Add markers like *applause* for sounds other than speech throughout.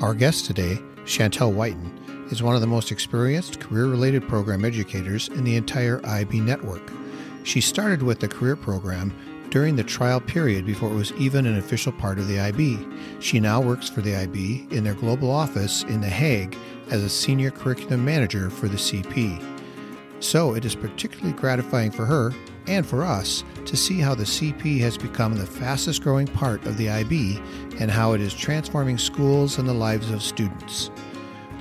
Our guest today, Chantel Whiten, is one of the most experienced career related program educators in the entire IB network. She started with the career program during the trial period before it was even an official part of the IB. She now works for the IB in their global office in The Hague as a senior curriculum manager for the CP. So it is particularly gratifying for her and for us to see how the CP has become the fastest growing part of the IB and how it is transforming schools and the lives of students.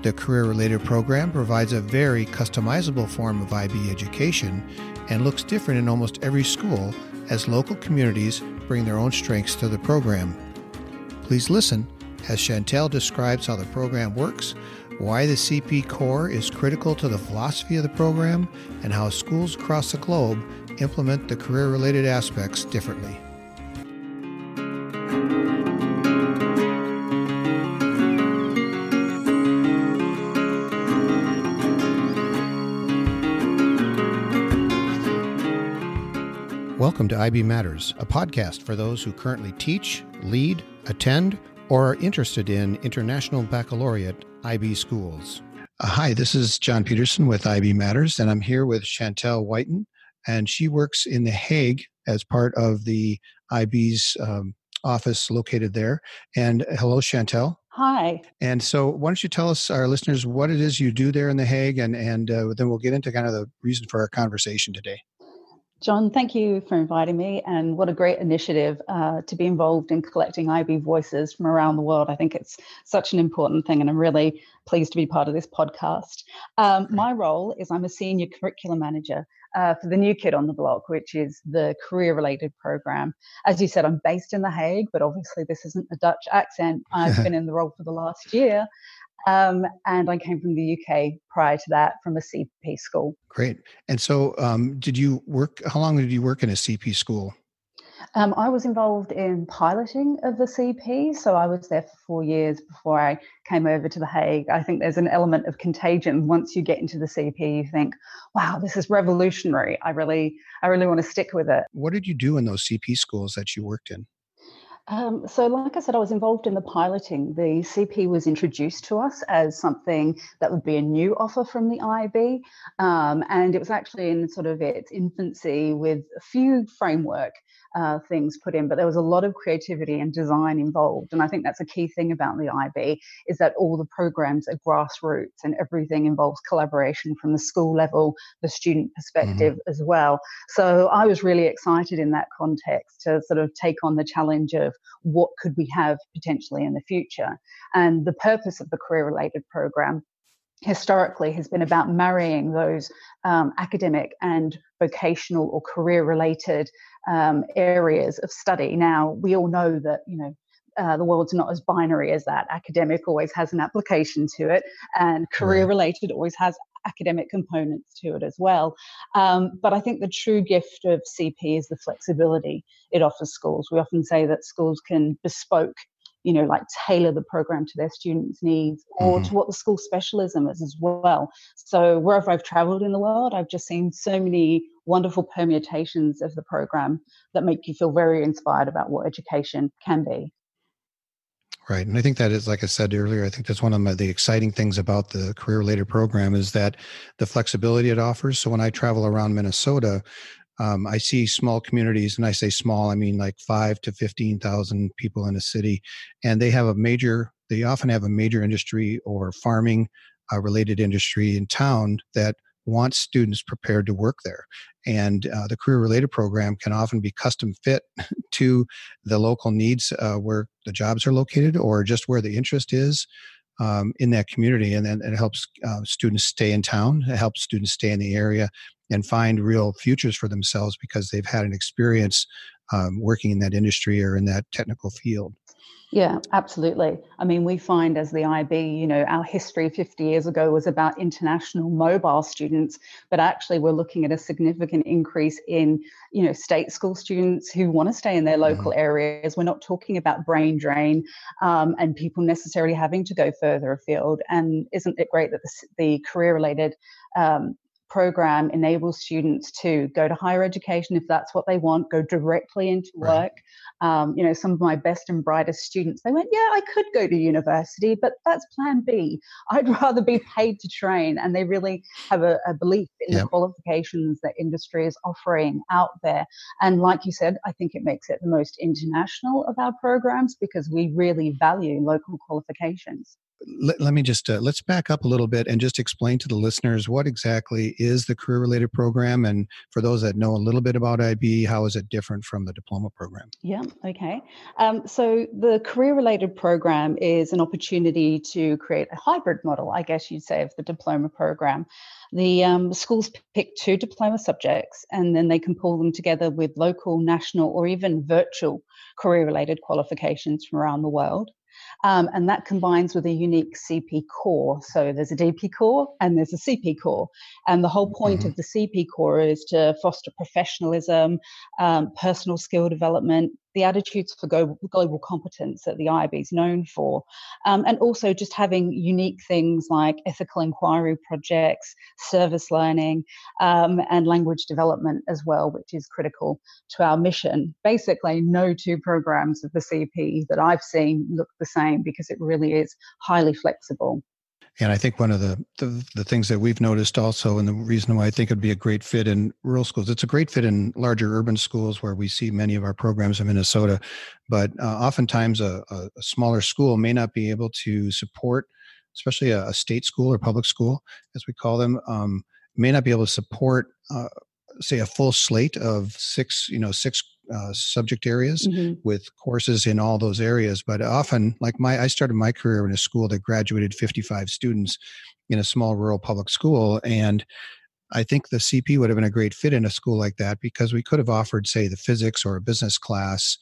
The career related program provides a very customizable form of IB education and looks different in almost every school as local communities bring their own strengths to the program. Please listen as Chantel describes how the program works, why the CP core is critical to the philosophy of the program, and how schools across the globe implement the career related aspects differently. Welcome to IB Matters, a podcast for those who currently teach, lead, attend, or are interested in international baccalaureate IB schools. Uh, hi, this is John Peterson with IB Matters, and I'm here with Chantel Whiten, and she works in The Hague as part of the IB's um, office located there. And hello, Chantel. Hi. And so, why don't you tell us, our listeners, what it is you do there in The Hague, and and uh, then we'll get into kind of the reason for our conversation today. John, thank you for inviting me, and what a great initiative uh, to be involved in collecting IB voices from around the world. I think it's such an important thing, and I'm really pleased to be part of this podcast. Um, my role is I'm a senior curriculum manager uh, for the new kid on the block, which is the career related program. As you said, I'm based in The Hague, but obviously this isn't a Dutch accent. I've been in the role for the last year. Um, and I came from the UK prior to that from a CP school. Great. And so, um, did you work? How long did you work in a CP school? Um, I was involved in piloting of the CP, so I was there for four years before I came over to The Hague. I think there's an element of contagion once you get into the CP. You think, "Wow, this is revolutionary! I really, I really want to stick with it." What did you do in those CP schools that you worked in? Um, so, like I said, I was involved in the piloting. The CP was introduced to us as something that would be a new offer from the IB, um, and it was actually in sort of its infancy with a few framework uh, things put in, but there was a lot of creativity and design involved. And I think that's a key thing about the IB is that all the programs are grassroots and everything involves collaboration from the school level, the student mm-hmm. perspective mm-hmm. as well. So I was really excited in that context to sort of take on the challenge of what could we have potentially in the future. And the purpose of the career related program historically has been about marrying those um, academic and vocational or career related um, areas of study. Now, we all know that, you know, uh, the world's not as binary as that. Academic always has an application to it, and career related always has academic components to it as well. Um, but I think the true gift of CP is the flexibility it offers schools. We often say that schools can bespoke you know, like tailor the program to their students' needs or mm-hmm. to what the school specialism is as well. So wherever I've traveled in the world, I've just seen so many wonderful permutations of the program that make you feel very inspired about what education can be. Right. And I think that is, like I said earlier, I think that's one of my, the exciting things about the career related program is that the flexibility it offers. So when I travel around Minnesota, um, I see small communities, and I say small, I mean like five to 15,000 people in a city, and they have a major, they often have a major industry or farming uh, related industry in town that wants students prepared to work there. And uh, the career related program can often be custom fit *laughs* to the local needs uh, where the jobs are located or just where the interest is. Um, in that community, and then it helps uh, students stay in town. It helps students stay in the area, and find real futures for themselves because they've had an experience um, working in that industry or in that technical field. Yeah, absolutely. I mean, we find as the IB, you know, our history 50 years ago was about international mobile students, but actually we're looking at a significant increase in, you know, state school students who want to stay in their mm-hmm. local mm-hmm. areas. We're not talking about brain drain um, and people necessarily having to go further afield. And isn't it great that the, the career related um, program enables students to go to higher education if that's what they want, go directly into right. work. Um, you know, some of my best and brightest students, they went, Yeah, I could go to university, but that's plan B. I'd *laughs* rather be paid to train. And they really have a, a belief in yep. the qualifications that industry is offering out there. And like you said, I think it makes it the most international of our programs because we really value local qualifications let, let me just uh, let's back up a little bit and just explain to the listeners what exactly is the career related program and for those that know a little bit about ib how is it different from the diploma program? Yeah okay. Um, so the career related program is an opportunity to create a hybrid model i guess you'd say of the diploma program. The um, schools pick two diploma subjects and then they can pull them together with local national or even virtual career related qualifications from around the world um, and that combines with a unique CP core. So there's a DP core and there's a CP core. And the whole point mm-hmm. of the CP core is to foster professionalism, um, personal skill development, the attitudes for global, competence that the IB is known for, um, and also just having unique things like ethical inquiry projects, service learning, um, and language development as well, which is critical to our mission. Basically, no two programs of the CP that I've seen look the same because it really is highly flexible. And I think one of the, the, the things that we've noticed also, and the reason why I think it'd be a great fit in rural schools, it's a great fit in larger urban schools where we see many of our programs in Minnesota. But uh, oftentimes, a, a, smaller school may not be able to support, especially a, a state school or public school, as we call them, um, may not be able to support. Uh, say a full slate of six you know six uh, subject areas mm-hmm. with courses in all those areas. But often, like my, I started my career in a school that graduated 55 students in a small rural public school. And I think the CP would have been a great fit in a school like that because we could have offered, say, the physics or a business class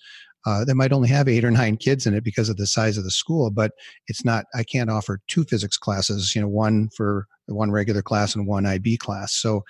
uh, that might only have eight or nine kids in it because of the size of the school. But it's not, I can't offer two physics classes, you know, one for one regular class and one IB class. So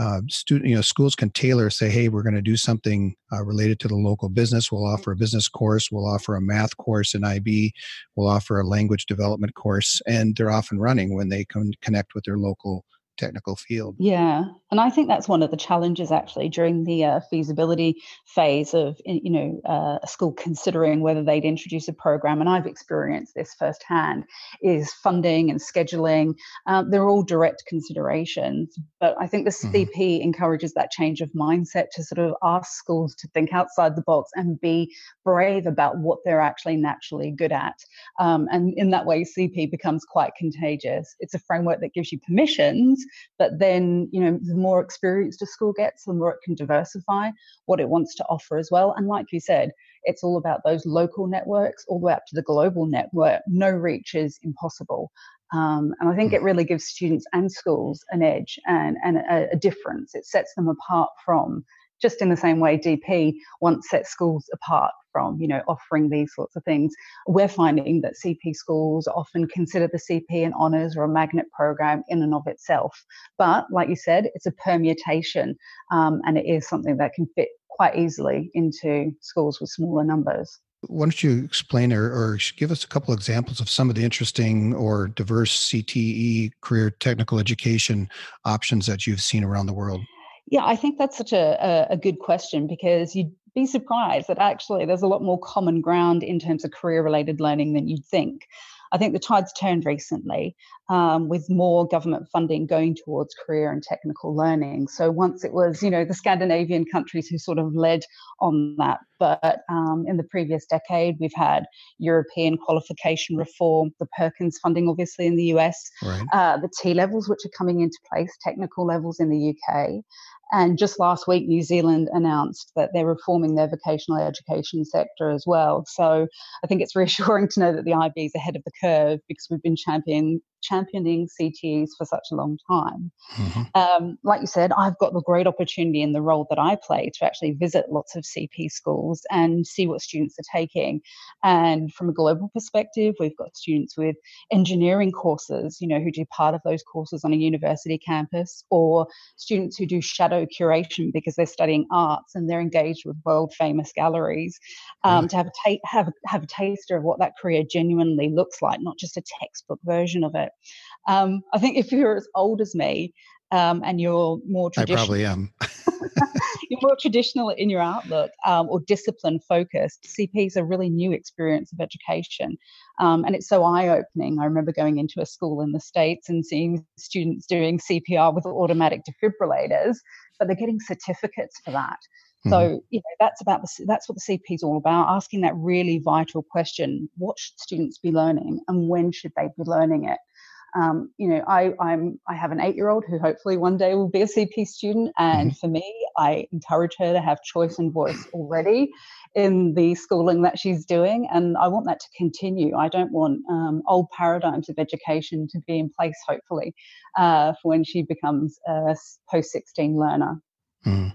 uh, student, you know, schools can tailor, say, hey, we're going to do something uh, related to the local business. We'll offer a business course. We'll offer a math course in IB. We'll offer a language development course, and they're off and running when they can connect with their local technical field. Yeah, and I think that's one of the challenges actually during the uh, feasibility phase of you know uh, a school considering whether they'd introduce a program. And I've experienced this firsthand: is funding and scheduling. Um, they're all direct considerations, but I think the CP mm-hmm. encourages that change of mindset to sort of ask schools to think outside the box and be brave about what they're actually naturally good at. Um, and in that way, CP becomes quite contagious. It's a framework that gives you permissions but then, you know, the more experienced a school gets, the more it can diversify what it wants to offer as well. And like you said, it's all about those local networks all the way up to the global network. No reach is impossible. Um, and I think it really gives students and schools an edge and, and a, a difference. It sets them apart from just in the same way DP once set schools apart from, you know, offering these sorts of things. We're finding that CP schools often consider the CP an honours or a magnet program in and of itself. But like you said, it's a permutation um, and it is something that can fit quite easily into schools with smaller numbers. Why don't you explain or, or, give us a couple examples of some of the interesting or diverse CTE career technical education options that you've seen around the world? Yeah, I think that's such a, a, good question because you'd be surprised that actually there's a lot more common ground in terms of career related learning than you'd think. I think the tide's turned recently um, with more government funding going towards career and technical learning. So once it was, you know, the Scandinavian countries who sort of led on that, but um, in the previous decade, we've had European qualification reform, the Perkins funding, obviously in the US, right. uh, the T levels, which are coming into place, technical levels in the UK, and just last week, New Zealand announced that they're reforming their vocational education sector as well. So I think it's reassuring *laughs* to know that the IB is ahead of the curve because we've been championing championing CTEs for such a long time. Mm-hmm. Um, like you said, I've got the great opportunity in the role that I play to actually visit lots of CP schools and see what students are taking. And from a global perspective, we've got students with engineering courses, you know, who do part of those courses on a university campus, or students who do shadow curation because they're studying arts and they're engaged with world famous galleries um, to have a, ta- have, have a taster of what that career genuinely looks like, not just a textbook version of it. Um, I think if you're as old as me, um, and you're more traditional. I probably am. *laughs* *laughs* you're more traditional in your outlook um, or discipline focused. CP is a really new experience of education. Um, and it's so eye opening. I remember going into a school in the States and seeing students doing CPR with automatic defibrillators, but they're getting certificates for that. So mm-hmm. you know that's about the that's what the CP is all about. Asking that really vital question: What should students be learning, and when should they be learning it? Um, you know, I, I'm I have an eight-year-old who hopefully one day will be a CP student, and mm-hmm. for me, I encourage her to have choice and voice already in the schooling that she's doing, and I want that to continue. I don't want um, old paradigms of education to be in place, hopefully, uh, for when she becomes a post-16 learner. Mm.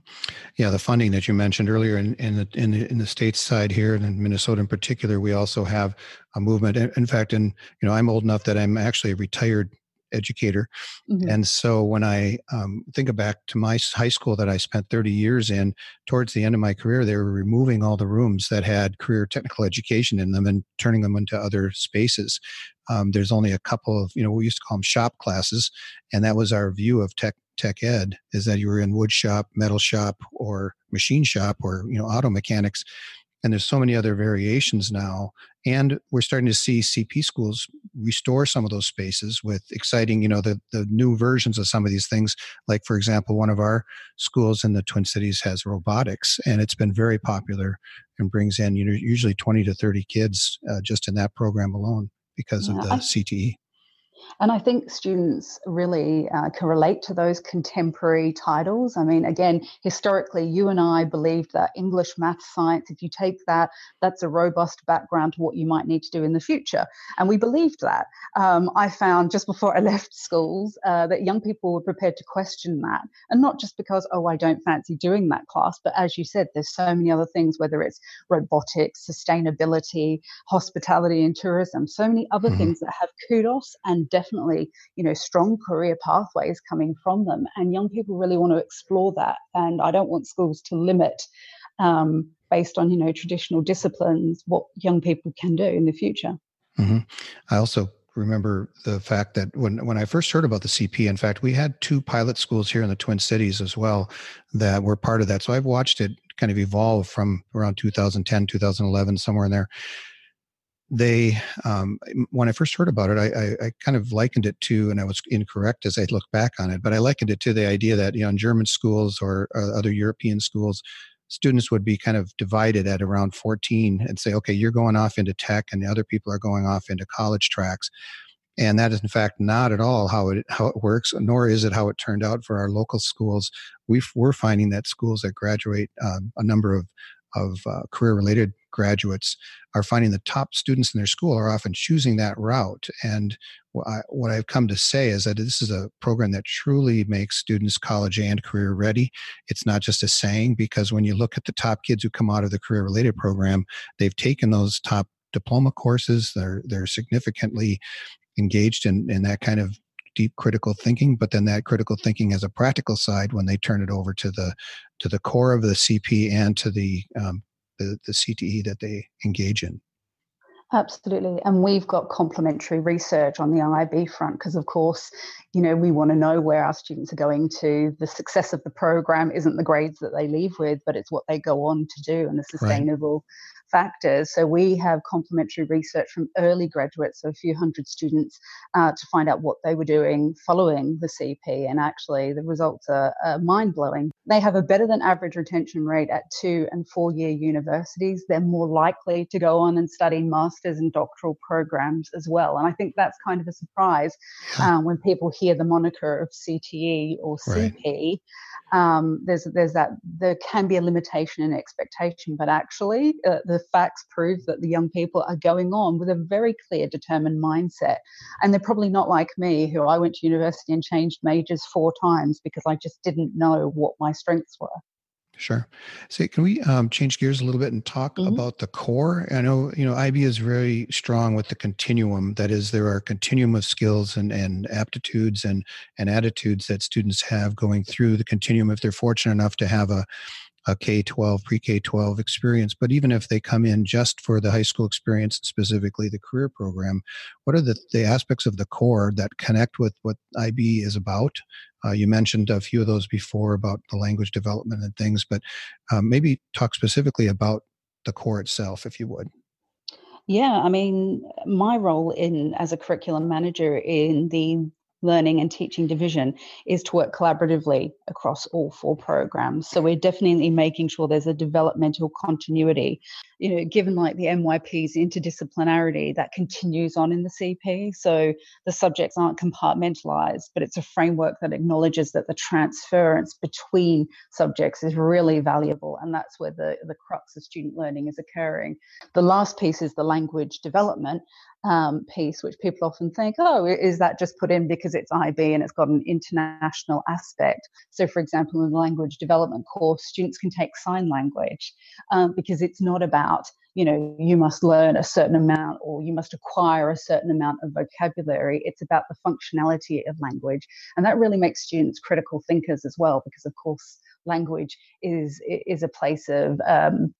Yeah, the funding that you mentioned earlier in, in the in the in the states side here and in Minnesota in particular, we also have a movement. In fact, and you know, I'm old enough that I'm actually a retired educator, mm-hmm. and so when I um, think back to my high school that I spent 30 years in, towards the end of my career, they were removing all the rooms that had career technical education in them and turning them into other spaces. Um, there's only a couple of you know we used to call them shop classes, and that was our view of tech tech ed is that you were in wood shop, metal shop, or machine shop, or you know auto mechanics. And there's so many other variations now, and we're starting to see CP schools restore some of those spaces with exciting, you know, the the new versions of some of these things. Like for example, one of our schools in the Twin Cities has robotics, and it's been very popular and brings in you know usually 20 to 30 kids uh, just in that program alone because yeah, of the I, CTE. And I think students really uh, can relate to those contemporary titles. I mean, again, historically, you and I believed that English, math, science, if you take that, that's a robust background to what you might need to do in the future. And we believed that. Um, I found just before I *laughs* left schools uh, that young people were prepared to question that. And not just because, oh, I don't fancy doing that class, but as you said, there's so many other things, whether it's robotics, sustainability, hospitality, and tourism, so many other mm-hmm. things that have kudos and definitely, you know, strong career pathways coming from them. And young people really want to explore that. And I don't want schools to limit um, based on, you know, traditional disciplines what young people can do in the future. Mm-hmm. I also remember the fact that when when I first heard about the CP, in fact, we had two pilot schools here in the Twin Cities as well that were part of that. So I've watched it kind of evolve from around 2010, 2011, somewhere in there they um, when i first heard about it I, I, I, kind of likened it to and i was incorrect as i look back on it but i likened it to the idea that you know in german schools or uh, other european schools students would be kind of divided at around 14 and say okay you're going off into tech and the other people are going off into college tracks. And that is in fact not at all how it how it works nor is it how it turned out for our local schools. We are finding that schools that graduate um, a number of of uh, career related graduates are finding the top students in their school are often choosing that route. And what, I've come to say is that this is a program that truly makes students college and career ready. It's not just a saying, because when you look at the top kids who come out of the career related program, they've taken those top diploma courses. They're they're significantly engaged in, in that kind of deep critical thinking but then that critical thinking has a practical side when they turn it over to the to the core of the cp and to the um, the, the CTE that they engage in. Absolutely. And we've got complementary research on the IB front because, of course, you know, we want to know where our students are going to. The success of the program isn't the grades that they leave with, but it's what they go on to do and the sustainable factors. So we have complementary research from early graduates, so a few hundred students, uh, to find out what they were doing following the CP. And actually, the results are, are mind blowing. They have a better than average retention rate at two and four year universities. They're more likely to go on and study masters and doctoral programs as well. And I think that's kind of a surprise um, when people hear the moniker of CTE or CP. Right um, there's there's that there can be a limitation in expectation, but actually uh, the facts prove that the young people are going on with a very clear, determined mindset, and they're probably not like me, who I went to university and changed majors four times because I just didn't know what my strengths were. Sure. So, can we um, change gears a little bit and talk mm-hmm. about the core? I know you know IB is very strong with the continuum. That is, there are continuum of skills and and aptitudes and and attitudes that students have going through the continuum. If they're fortunate enough to have a a K 12, pre K 12 experience. But even if they come in just for the high school experience, specifically the career program, what are the, the aspects of the core that connect with what IB is about? Uh, you mentioned a few of those before about the language development and things, but um, maybe talk specifically about the core itself, if you would. Yeah, I mean, my role in as a curriculum manager in the learning and teaching division is to work collaboratively across all four programs. So we're definitely making sure there's a developmental continuity. You know, given like the MYP's interdisciplinarity that continues on in the CP. So the subjects aren't compartmentalized, but it's a framework that acknowledges that the transference between subjects is really valuable. And that's where the, the crux of student learning is occurring. The last piece is the language development um, piece, which people often think, oh, is that just put in because it's IB and it's got an international aspect? So, for example, in the language development course, students can take sign language um, because it's not about you know you must learn a certain amount or you must acquire a certain amount of vocabulary it's about the functionality of language and that really makes students critical thinkers as well because of course language is is a place of um,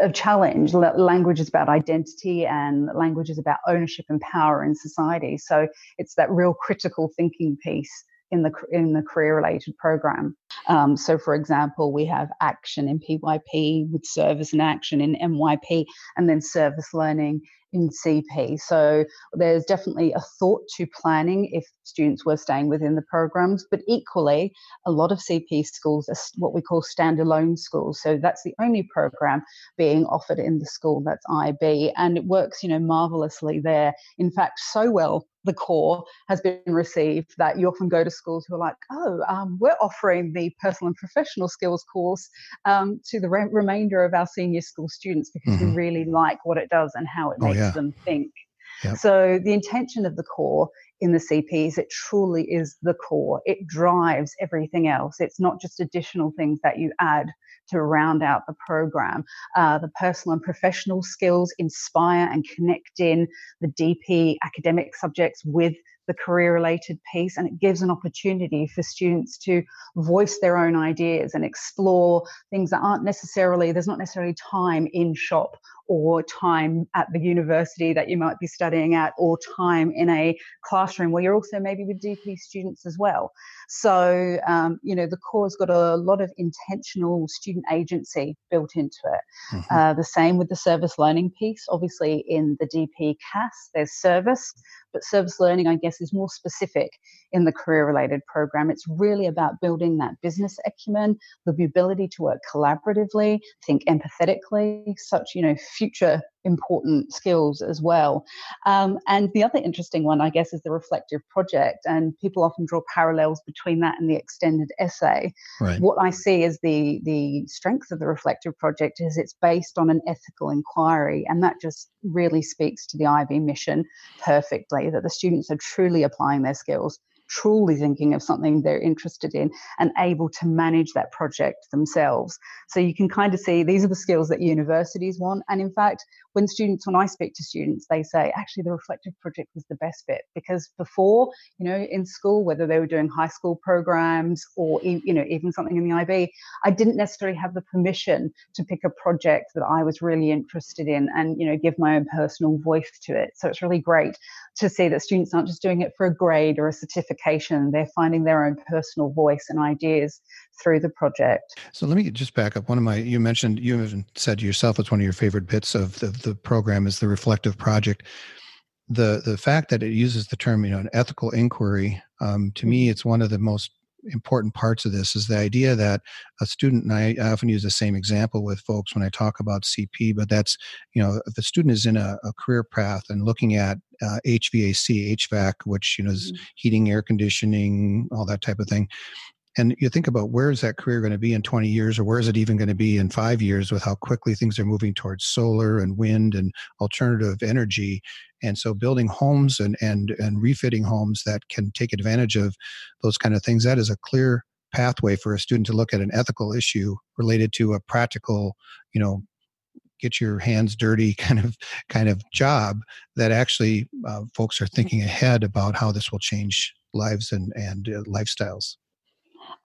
of challenge. Language is about identity, and language is about ownership and power in society. So it's that real critical thinking piece in the in the career related program. Um, so, for example, we have action in PYP with service and action in MYP, and then service learning in CP. So there's definitely a thought to planning if students were staying within the programs, but equally, a lot of CP schools are what we call standalone schools. So that's the only program being offered in the school that's IB, and it works, you know, marvelously there. In fact, so well the core has been received that you often go to schools who are like, oh, um, we're offering the personal and professional skills course um, to the re- remainder of our senior school students because mm-hmm. we really like what it does and how it oh, makes yeah. them think. Yep. So the intention of the core in the CPs, it truly is the core. It drives everything else. It's not just additional things that you add to round out the program. Uh, the personal and professional skills inspire and connect in the DP academic subjects with the career related piece and it gives an opportunity for students to voice their own ideas and explore things that aren't necessarily there's not necessarily time in shop or time at the university that you might be studying at, or time in a classroom where you're also maybe with DP students as well. So, um, you know, the core's got a lot of intentional student agency built into it. Mm-hmm. Uh, the same with the service learning piece. Obviously, in the DP CAS, there's service, but service learning, I guess, is more specific in the career related program. It's really about building that business acumen, the ability to work collaboratively, think empathetically, such, you know, future important skills as well. Um, and the other interesting one, I guess, is the reflective project. And people often draw parallels between that and the extended essay. Right. What I see as the the strength of the reflective project is it's based on an ethical inquiry, and that just really speaks to the IB mission perfectly. That the students are truly applying their skills truly thinking of something they're interested in and able to manage that project themselves. So you can kind of see these are the skills that universities want. And in fact, when students, when I speak to students, they say, actually, the reflective project was the best bit because before, you know, in school, whether they were doing high school programs or, you know, even something in the IB, I didn't necessarily have the permission to pick a project that I was really interested in and, you know, give my own personal voice to it. So it's really great to see that students aren't just doing it for a grade or a certification, they're finding their own personal voice and ideas through the project. So let me just back up. One of my, you mentioned, you even said yourself it's one of your favorite bits of the, the program is the reflective project. The, the fact that it uses the term, you know, an ethical inquiry, um, to me, it's one of the most important parts of this is the idea that a student and I often use the same example with folks when I talk about CP, but that's you know if a student is in a, a career path and looking at uh, HVAC, HVAC, which you know is mm-hmm. heating, air conditioning, all that type of thing, and you think about where is that career going to be in 20 years or where is it even going to be in five years with how quickly things are moving towards solar and wind and alternative energy? And so building homes and and and refitting homes that can take advantage of those kind of things that is a clear pathway for a student to look at an ethical issue related to a practical you know get your hands dirty *laughs* kind of kind of job that actually uh, folks are thinking ahead about how this will change lives and and uh, lifestyles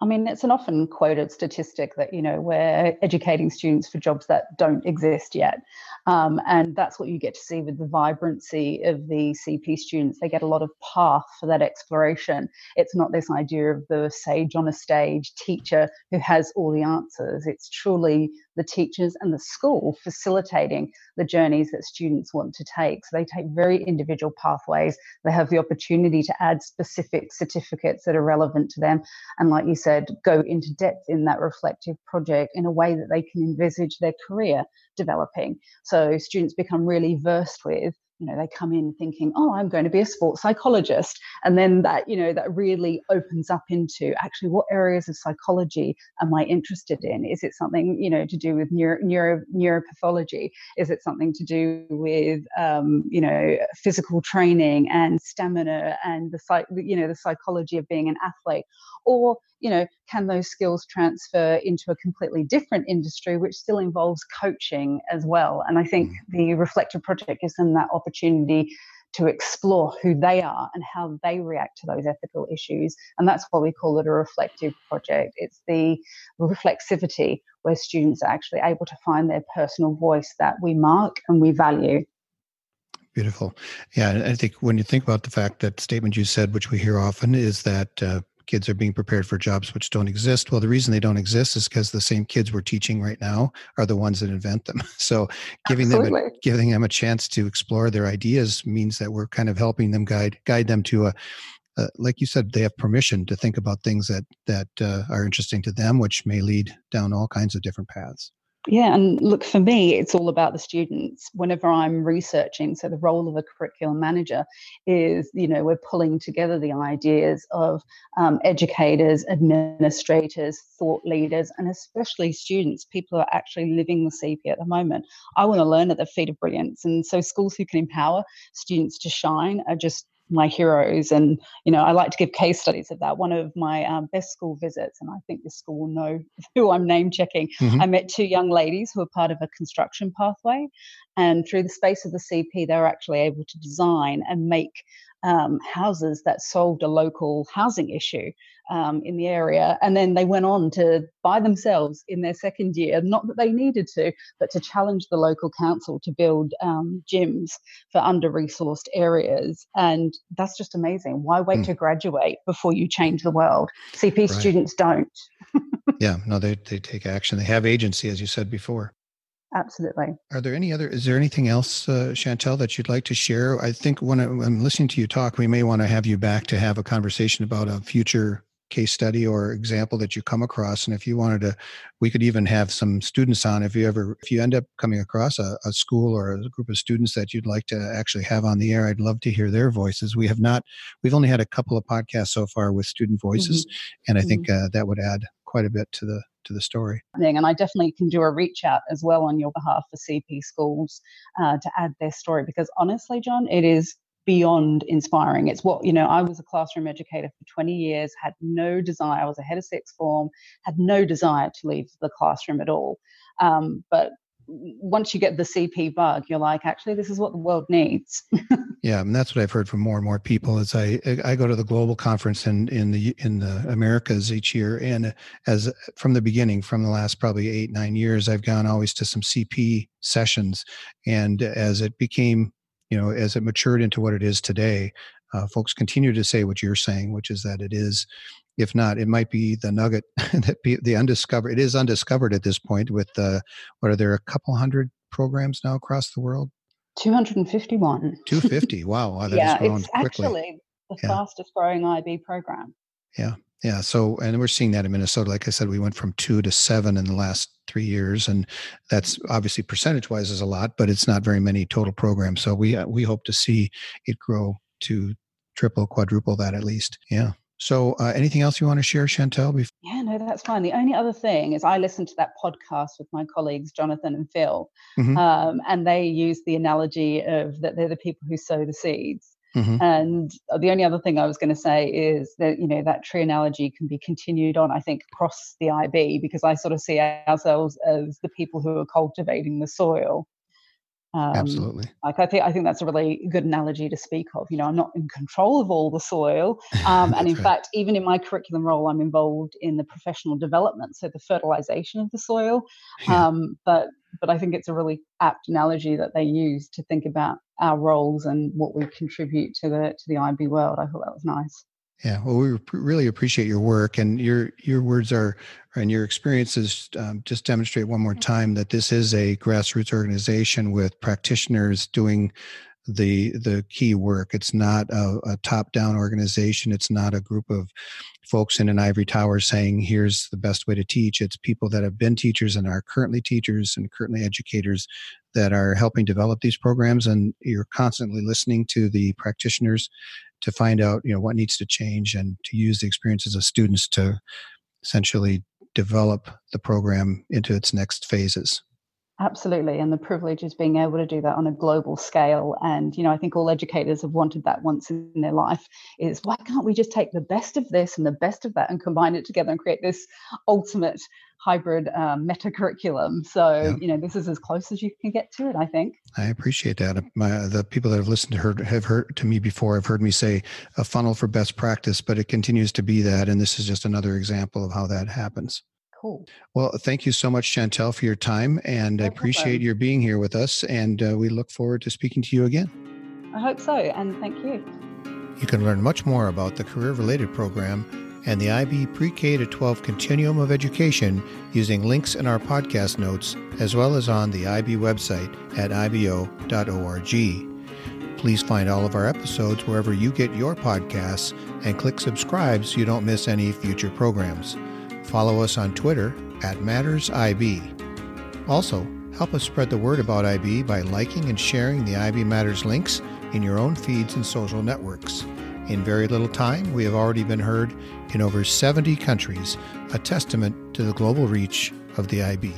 I mean, it's an often quoted statistic that, you know, we're educating students for jobs that don't exist yet. Um, and that's what you get to see with the vibrancy of the CP students. They get a lot of path for that exploration. It's not this idea of the sage on a stage teacher who has all the answers. It's truly the teachers and the school facilitating the journeys that students want to take. So they take very individual pathways. They have the opportunity to add specific certificates that are relevant to them. And like you said, go into depth in that reflective project in a way that they can envisage their career developing. So students become really versed with you know they come in thinking oh i'm going to be a sports psychologist. And then that you know that really opens up into actually what areas of psychology am i interested in? Is it something you know to do with neuro, neuro neuropathology? Is it something to do with um, you know physical training and stamina and the you know the psychology of being an athlete or you know can those skills transfer into a completely different industry which still involves coaching as well and i think mm. the reflective project gives them that opportunity to explore who they are and how they react to those ethical issues. And that's why we call it a reflective project. It's the reflexivity where students are actually able to find their personal voice that we mark and we value. Beautiful. Yeah, I think when you think about the fact that statement you said, which we hear often, is that uh, kids are being prepared for jobs which don't exist. Well, the reason they don't exist is because the same kids we're teaching right now are the ones that invent them. *laughs* So giving Absolutely. them a, giving them a chance to explore their ideas means that we're kind of helping them guide guide them to a uh, like you said, they have permission to think about things that that uh, are interesting to them, which may lead down all kinds of different paths. Yeah, and look, for me, it's all about the students. Whenever I'm researching, so the role of a curriculum manager is, you know, we're pulling together the ideas of um, educators, administrators, thought leaders, and especially students, people who are actually living the CP at the moment. I want to learn at the feet of brilliance. And so schools who can empower students to shine are just my heroes and you know i like to give case studies of that one of my um, best school visits and i think this school will know *laughs* who i'm name checking mm-hmm. i met two young ladies who were part of a construction pathway and through the space of the cp they were actually able to design and make um, houses that solved a local housing issue um, in the area. And then they went on to by themselves in their second year, not that they needed to, but to challenge the local council to build um, gyms for under resourced areas. And that's just amazing. Why wait mm. to graduate before you change the world? CP right. students don't. *laughs* yeah, no, they, they take action. They have agency, as you said before absolutely. Are there any other? Is there anything else, uh, Chantel, that you'd like to share? I think when I'm listening to you talk, we may want to have you back to have a conversation about a future case study or example that you come across and if you wanted to we could even have some students on if you ever if you end up coming across a, a, school or a group of students that you'd like to actually have on the air i'd love to hear their voices we have not we've only had a couple of podcasts so far with student voices mm-hmm. and i mm-hmm. think uh, that would add quite a bit to the to the story. And I definitely can do a reach out as well on your behalf for CP schools uh, to add their story because honestly, John, it is beyond inspiring. It's what, you know, I was a classroom educator for 20 years, had no desire, I was a head of sixth form, had no desire to leave the classroom at all. Um, but once you get the CP bug, you're like, actually, this is what the world needs. *laughs* yeah, and that's what I've heard from more and more people. As I I go to the global conference in in the in the Americas each year, and as from the beginning, from the last probably eight nine years, I've gone always to some CP sessions, and as it became, you know, as it matured into what it is today, uh, folks continue to say what you're saying, which is that it is if not, it might be the nugget *laughs* that be the undiscovered. It is undiscovered at this point. With uh, what are there a couple hundred programs now across the world? 251. 250. *laughs* Wow, wow yeah, it's quickly. actually the yeah. fastest growing IB program. Yeah, yeah. So, and we're seeing that in Minnesota. Like I said, we went from two to seven in the last three years, and that's obviously percentage wise is a lot, but it's not very many total programs. So we uh, we hope to see it grow to triple, quadruple that at least. Yeah. So, uh, anything else you want to share, Chantel? Before- yeah, no, that's fine. The only other thing is I listened to that podcast with my colleagues, Jonathan and Phil, mm-hmm. um, and they use the analogy of that they're the people who sow the seeds. Mm-hmm. And the only other thing I was going to say is that, you know, that tree analogy can be continued on, I think, across the IB, because I sort of see ourselves as the people who are cultivating the soil Um, Absolutely. Like I think I think that's a really good analogy to speak of. You know, I'm not in control of all the soil, um, *laughs* and in right. fact, even in my curriculum role, I'm involved in the professional development, so the fertilization of the soil. Yeah. Um, but but I think it's a really apt analogy that they use to think about our roles and what we contribute to the to the IB world. I thought that was nice. Yeah, well, we really appreciate your work, and your your words are and your experiences um, just demonstrate one more time that this is a grassroots organization with practitioners doing the the key work. It's not a, a top down organization. It's not a group of folks in an ivory tower saying here's the best way to teach. It's people that have been teachers and are currently teachers and currently educators that are helping develop these programs. And you're constantly listening to the practitioners to find out you know what needs to change and to use the experiences of students to essentially develop the program into its next phases absolutely and the privilege is being able to do that on a global scale and you know i think all educators have wanted that once in their life is why can't we just take the best of this and the best of that and combine it together and create this ultimate hybrid um, meta curriculum. So yeah. you know, this is as close as you can get to it. I think. I appreciate that. My the people that have listened to her have heard to me before have heard me say a funnel for best practice, but it continues to be that, and this is just another example of how that happens. Cool. Well, thank you so much, Chantel, for your time, and no I appreciate your being here with us. And uh, we look forward to speaking to you again. I hope so, and thank you. You can learn much more about the career related program and the IB Pre K to 12 Continuum of Education using links in our podcast notes as well as on the IB website at ibo.org. Please find all of our episodes wherever you get your podcasts and click subscribe so you don't miss any future programs. Follow us on Twitter at MattersIB. Also, help us spread the word about IB by liking and sharing the IB Matters links in your own feeds and social networks. In very little time, we have already been heard in over 70 countries, a testament to the global reach of the IB.